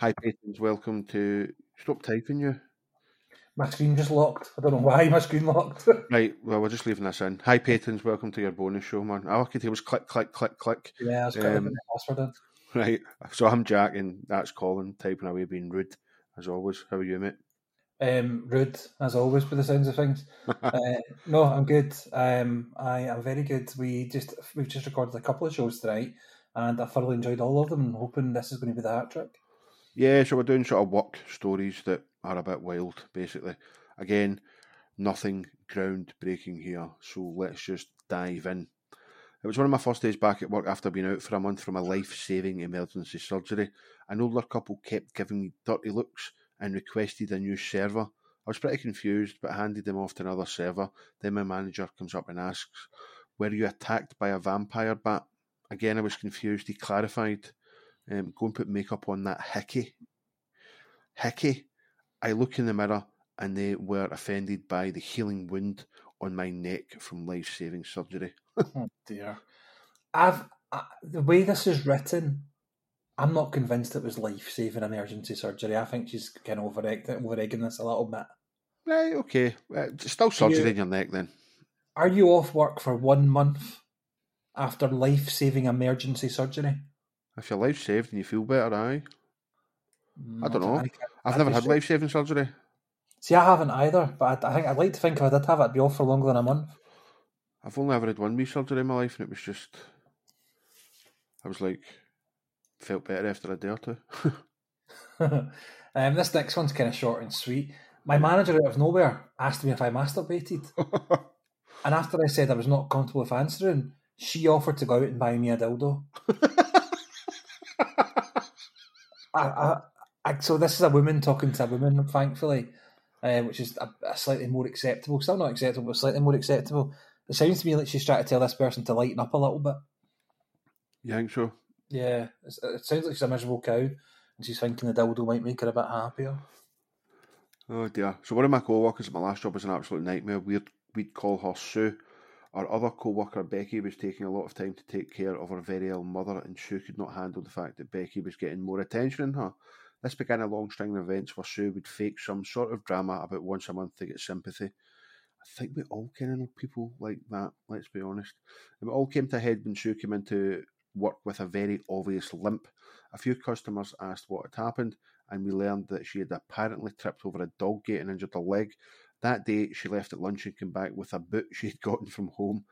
Hi, patrons. Welcome to. Stop typing, you. My screen just locked. I don't know why my screen locked. Right, well, we're just leaving this in. Hi, patrons. Welcome to your bonus show, man. All I could hear was click, click, click, click. yeah, I was going Um, the password in. Right, so I'm Jack, and that's Colin typing away, being rude as always. How are you, mate? Um, rude as always, with the sounds of things. uh, no, I'm good. Um, I am very good. We just we've just recorded a couple of shows tonight, and I thoroughly enjoyed all of them. And hoping this is going to be the hat trick. Yeah, so we're doing sort of work stories that are a bit wild, basically. Again, nothing groundbreaking here, so let's just dive in. It was one of my first days back at work after being out for a month from a life saving emergency surgery. An older couple kept giving me dirty looks and requested a new server. I was pretty confused, but handed them off to another server. Then my manager comes up and asks, Were you attacked by a vampire bat? Again, I was confused. He clarified, um, Go and put makeup on that hickey. Hickey. I look in the mirror and they were offended by the healing wound on my neck from life saving surgery. Oh dear. I've I, the way this is written. I'm not convinced it was life saving emergency surgery. I think she's kind of over egging this a little bit. Right, okay. Uh, still surgery You- in your neck then. Are you off work for one month after life saving emergency surgery? If your life's saved and you feel better, aye. Mm, I don't know. I've I'd never had life saving surgery. See, I haven't either, but I, I think I'd like to think if I did have it, I'd be off for longer than a month. I've only ever had one wee surgery in my life and it was just. I was like. Felt better after a day or two. um, this next one's kind of short and sweet. My manager out of nowhere asked me if I masturbated, and after I said I was not comfortable with answering, she offered to go out and buy me a dildo. I, I, I, so this is a woman talking to a woman, thankfully, uh, which is a, a slightly more acceptable. Still not acceptable, but slightly more acceptable. It sounds to me like she's trying to tell this person to lighten up a little bit. you think so? Yeah, it sounds like she's a miserable cow, and she's thinking the dildo might make her a bit happier. Oh dear. So one of my co-workers at my last job was an absolute nightmare. We'd we'd call her Sue. Our other co-worker Becky was taking a lot of time to take care of her very ill mother, and Sue could not handle the fact that Becky was getting more attention than her. This began a long string of events where Sue would fake some sort of drama about once a month to get sympathy. I think we all kind of know people like that. Let's be honest. It all came to a head when Sue came into work with a very obvious limp. A few customers asked what had happened, and we learned that she had apparently tripped over a dog gate and injured her leg. That day, she left at lunch and came back with a boot she'd gotten from home.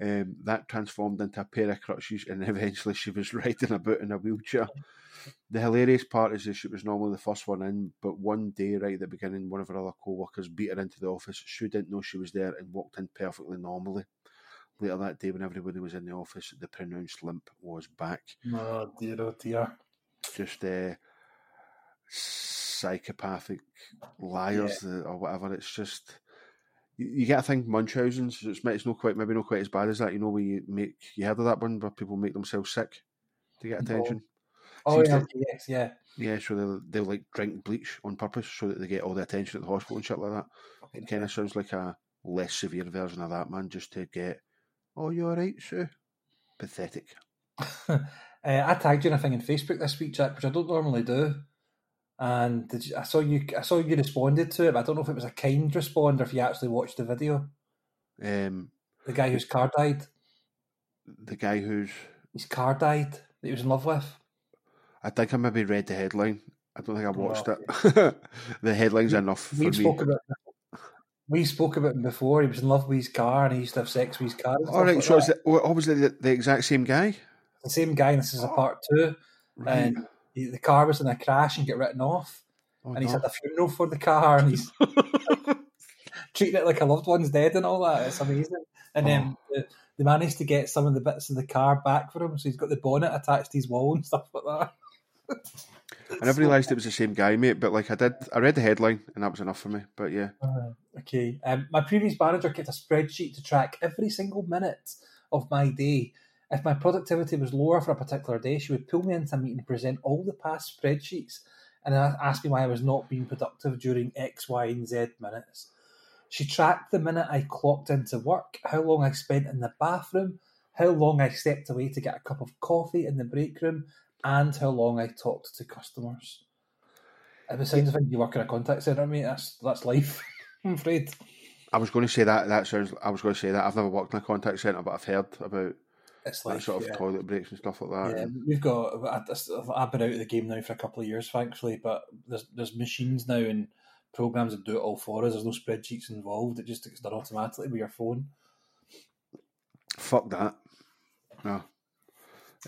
Um, that transformed into a pair of crutches, and eventually she was riding a boot in a wheelchair. The hilarious part is that she was normally the first one in, but one day, right at the beginning, one of her other co workers beat her into the office. She didn't know she was there and walked in perfectly normally. Later that day, when everybody was in the office, the pronounced limp was back Oh dear, oh dear. just uh, psychopathic liars uh, or whatever. It's just you, get a thing Munchausen's. It's, it's not quite maybe not quite as bad as that. You know, where you make you heard of that one where people make themselves sick to get attention. Oh Seems yeah, yes, yeah. Yeah, so they'll they'll like drink bleach on purpose so that they get all the attention at the hospital and shit like that. It kind of sounds like a less severe version of that, man, just to get. Oh, you're all right, Sue? Pathetic. uh, I tagged you in a thing on Facebook this week, Jack, which I don't normally do. And did you, I saw you. I saw you responded to it. But I don't know if it was a kind response or if you actually watched the video. Um, The guy whose car died. the guy who's His car died. That he was in love with. I think I maybe read the headline. I don't think I watched Well, it. the headline's enough for We me. spoke about. We spoke about him before. He was in love with his car, and he used to have sex with his car. All right, like so is that. it, obviously the, the exact same guy. the same guy. And this is a part two. Right. And he, the car was in a crash and get written off. Oh, and he's no. had a funeral for the car, and he's treating it like a loved one's dead and all that. It's amazing. And then Oh. the, they managed to get some of the bits of the car back for him, so he's got the bonnet attached to his wall and stuff like that. I never realised it was the same guy, mate. But like I did, I read the headline and that was enough for me. But yeah, Uh, okay. Um, my previous manager kept a spreadsheet to track every single minute of my day. If my productivity was lower for a particular day, she would pull me into a meeting and present all the past spreadsheets and ask me why I was not being productive during X, Y, and Z minutes. She tracked the minute I clocked into work, how long I spent in the bathroom, how long I stepped away to get a cup of coffee in the break room, and how long I talked to customers. It was sounds like you work in a contact centre, mate. That's that's life. I'm afraid. I was going to say that. That sounds. I was going to say that. I've never worked in a contact centre, but I've heard about It's that sort of yeah. toilet breaks and stuff like that. Yeah, and- we've got. I- I've been out of the game now for a couple of years, thankfully. But there's there's machines now and programs that do it all for us. There's no spreadsheets involved. It just gets done automatically with your phone. Fuck that. No.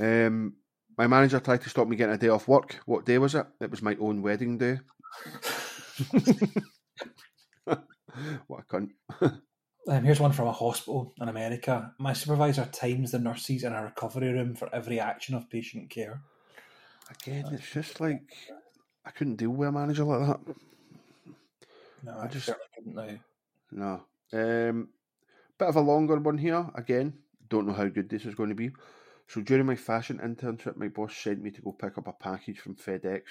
Um, my manager tried to stop me getting a day off work. What day was it? It was my own wedding day. what a cunt. Um, here's one from a hospital in America. My supervisor times the nurses in a recovery room for every action of patient care. Again, it's just like I couldn't deal with a manager like that. No, I I just- couldn't now. No. Um, bit of a longer one here. Again, don't know how good this is going to be. So during my fashion internship, my boss sent me to go pick up a package from FedEx.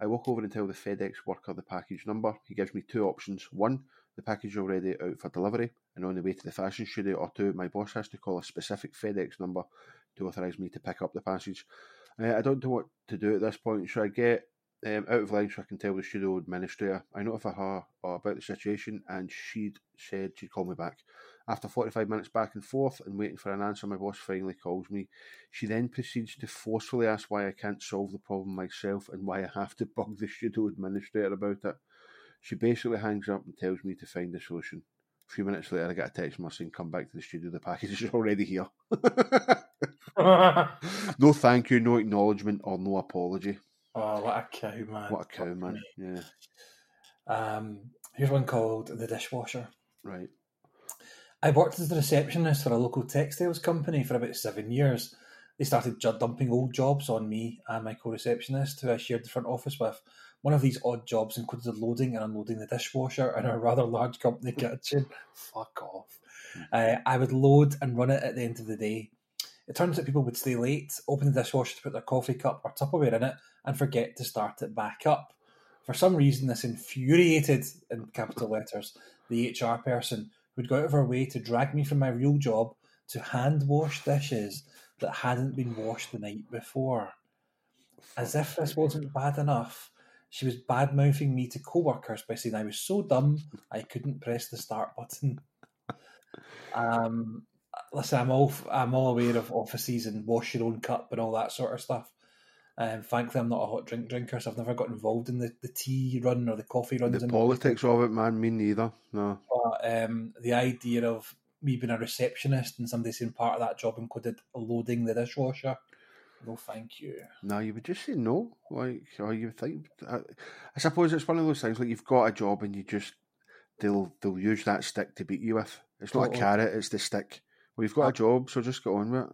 I walk over and tell the FedEx worker the package number. He gives me two options. One, the package already out for delivery and on the way to the fashion studio. Or two, my boss has to call a specific FedEx number to authorise me to pick up the package. Uh, I don't know what to do at this point. Should I get um, out of line so I can tell the studio administrator? I notified her uh, about the situation and she'd said she'd call me back. After 45 minutes back and forth and waiting for an answer, my boss finally calls me. She then proceeds to forcefully ask why I can't solve the problem myself and why I have to bug the studio administrator about it. She basically hangs up and tells me to find a solution. A few minutes later, I get a text from her saying, Come back to the studio, the package is already here. no thank you, no acknowledgement, or no apology. Oh, what a cow, man! What a cow, man. Yeah, Um, here's one called the dishwasher. right. I worked as the receptionist for a local textiles company for about seven years. They started dumping old jobs on me and my co-receptionist, who I shared the front office with. One of these odd jobs included loading and unloading the dishwasher in a rather large company kitchen. Fuck off. Uh, I would load and run it at the end of the day. It turns out people would stay late, open the dishwasher to put their coffee cup or Tupperware in it, and forget to start it back up. For some reason, this infuriated, in capital letters, the HR person who'd go out of her way to drag me from my real job to hand wash dishes that hadn't been washed the night before. As if this wasn't bad enough, she was bad mouthing me to co workers by saying I was so dumb I couldn't press the start button. Um, listen, I'm all I'm all aware of offices and wash your own cup and all that sort of stuff. Um, thankfully, I'm not a hot drink drinker, so I've never got involved in the, the tea run or the coffee runs. The politics of it, man, me neither. No. but um, the idea of me being a receptionist and somebody saying part of that job included loading the dishwasher, no, thank you. No, you would just say no. Like, or you would think. I, I suppose it's one of those things. Like you've got a job and you just they'll they'll use that stick to beat you with. It's not a carrot; it's the stick. Well, you've got a job, so just get on with it.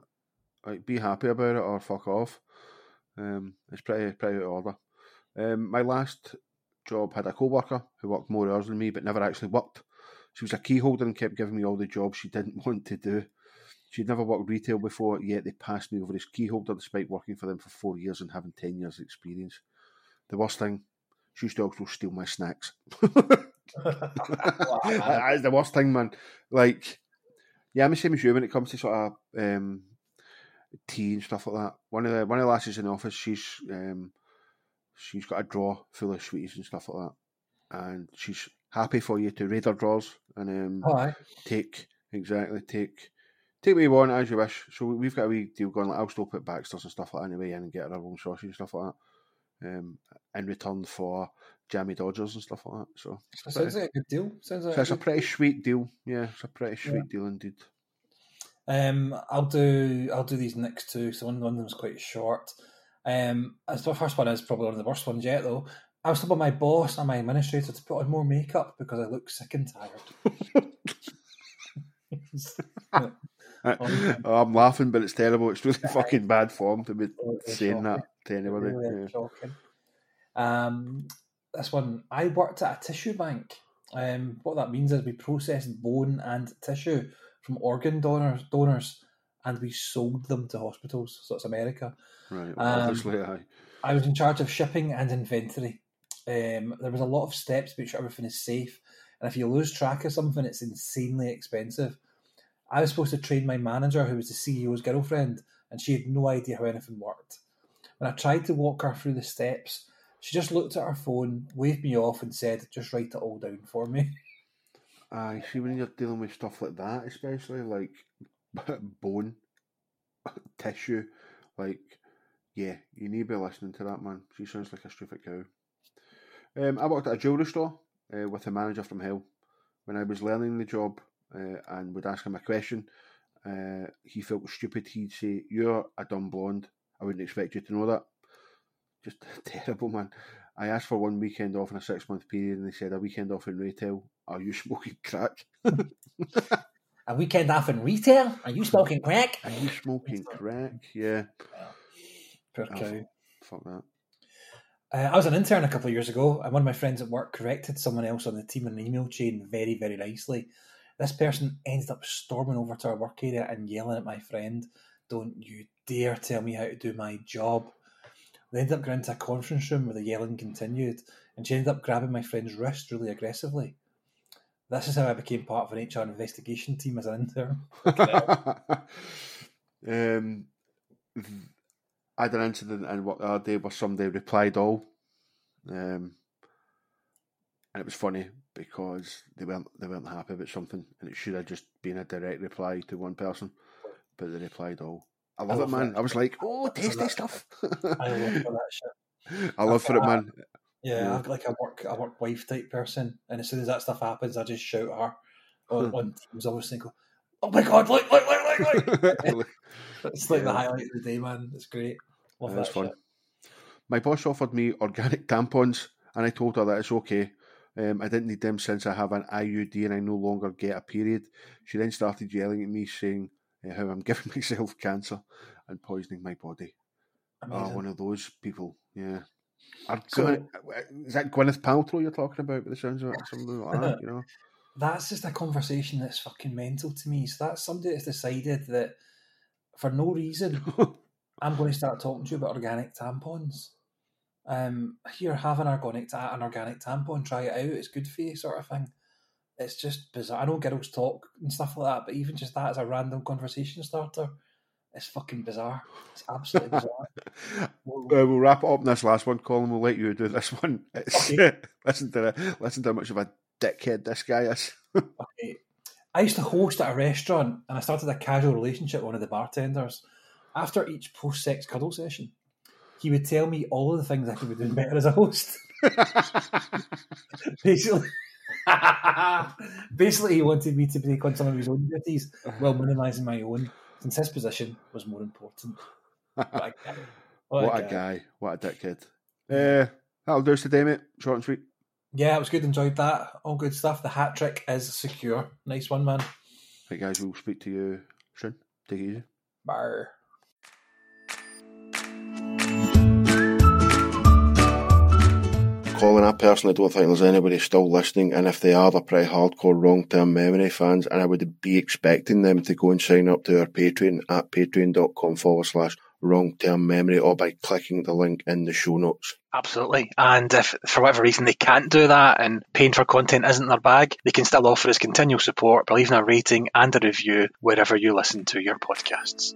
Like, be happy about it or fuck off. Um, it's pretty pretty out of order. Um, my last job had a co-worker who worked more hours than me, but never actually worked. She was a key holder and kept giving me all the jobs she didn't want to do. She'd never worked retail before, yet they passed me over as key holder despite working for them for four years and having 10 years' experience. The worst thing, she used to also steal my snacks. That's the worst thing, man. Like, yeah, I'm the same as you when it comes to sort of um, tea and stuff like that. One of the one of the lasses in the office, she's um, she's got a drawer full of sweeties and stuff like that, and she's happy for you to raid her drawers and um, aye. take exactly take take what you want as you wish. So we've got a wee deal going. Like I'll still put Baxters and stuff like that anyway in and get her own sausage and stuff like that. Um, in return for Jammie Dodgers and stuff like that. So, So sounds like a good deal. Sounds like so it's a pretty sweet deal. Yeah, it's a pretty sweet Yeah. deal indeed. Um, I'll do I'll do these next two. So one, one of them's quite short. Um, as the first one is probably one of the worst ones yet, though. I was told by my boss and my administrator to put on more makeup because I look sick and tired. Oh, I'm laughing, but it's terrible. It's really fucking bad form to be It's saying shocking. that to anybody. Really Yeah. Um, this one, I worked at a tissue bank. Um, what that means is we processed bone and tissue from organ donors, donors, and we sold them to hospitals. So it's America. Right, Um, obviously. I was in charge of shipping and inventory. Um, there was a lot of steps to make sure everything is safe, and if you lose track of something, it's insanely expensive. I was supposed to train my manager, who was the CEO's girlfriend, and she had no idea how anything worked. When I tried to walk her through the steps, She just looked at her phone, waved me off, and said, "Just write it all down for me." I see when you're dealing with stuff like that, especially like bone, tissue, like yeah, you need to be listening to that man. She sounds like a stupid cow. Um, I worked at a jewellery store uh, with a manager from hell. When I was learning the job uh, and would ask him a question, uh, he felt stupid. He'd say, "You're a dumb blonde. I wouldn't expect you to know that." Just terrible, man. I asked for one weekend off in a six month period, and they said a weekend off in retail. Are you smoking crack? a weekend off in retail? Are you smoking crack? Are you smoking crack? Yeah. Poor cow. Oh, fuck that. Uh, I was an intern a couple of years ago, and one of my friends at work corrected someone else on the team in an email chain very, very nicely. This person ended up storming over to our work area and yelling at my friend, Don't you dare tell me how to do my job. They ended up going into a conference room where the yelling continued, and she ended up grabbing my friend's wrist really aggressively. This is how I became part of an HR investigation team as an intern. um, I had an incident in what the other day where somebody replied all, um, and it was funny because they weren't they weren't happy about something, and it should have just been a direct reply to one person, but they replied all. I love, I love it, man. That. I was like, oh, tasty stuff. I love for that shit. I love for it, man. Yeah, yeah, I'm like a work a work wife type person, and as soon as that stuff happens, I just shout at her on, hmm. on Teams. I always think, "Oh my god, look, look, look, look!" look. it's like yeah. the highlight of the day, man. It's great. Love That's fun. Shit. My boss offered me organic tampons, and I told her that it's okay. Um, I didn't need them since I have an IUD and I no longer get a period. She then started yelling at me, saying uh, how I'm giving myself cancer and poisoning my body. Oh, one of those people, yeah. So, is that Gwyneth Paltrow you're talking about? By the sounds of it, something like that, you know. That's just a conversation that's fucking mental to me. So that's somebody that's decided that for no reason I'm going to start talking to you about organic tampons. Um, here, have an organic ta- an organic tampon, try it out. It's good for you, sort of thing. It's just bizarre. I know girls talk and stuff like that, but even just that as a random conversation starter, it's fucking bizarre. It's absolutely bizarre. we'll, uh, we'll wrap it up in this last one, Colin. We'll let you do this one. Okay. listen to the, listen to how much of a dickhead this guy is. okay. I used to host at a restaurant, and I started a casual relationship with one of the bartenders after each post sex cuddle session, he would tell me all of the things I could be doing better as a host. basically, basically, he wanted me to take on some of his own duties while minimising my own, since his position was more important. What a guy! What, what a, guy. guy. What a dickhead! Uh, that'll do us today, mate. Short and sweet. Yeah, it was good. Enjoyed that. All good stuff. The hat trick is secure. Nice one, man. Right, guys. We'll speak to you soon. Take it easy. Bye. Colin, I personally don't think there's anybody still listening, and if they are, they're pretty hardcore wrong term memory fans, and I would be expecting them to go and sign up to our Patreon at patreon.com forward slash wrong term memory or by clicking the link in the show notes. Absolutely. And if for whatever reason they can't do that and paying for content isn't their bag, they can still offer us continual support by leaving a rating and a review wherever you listen to your podcasts.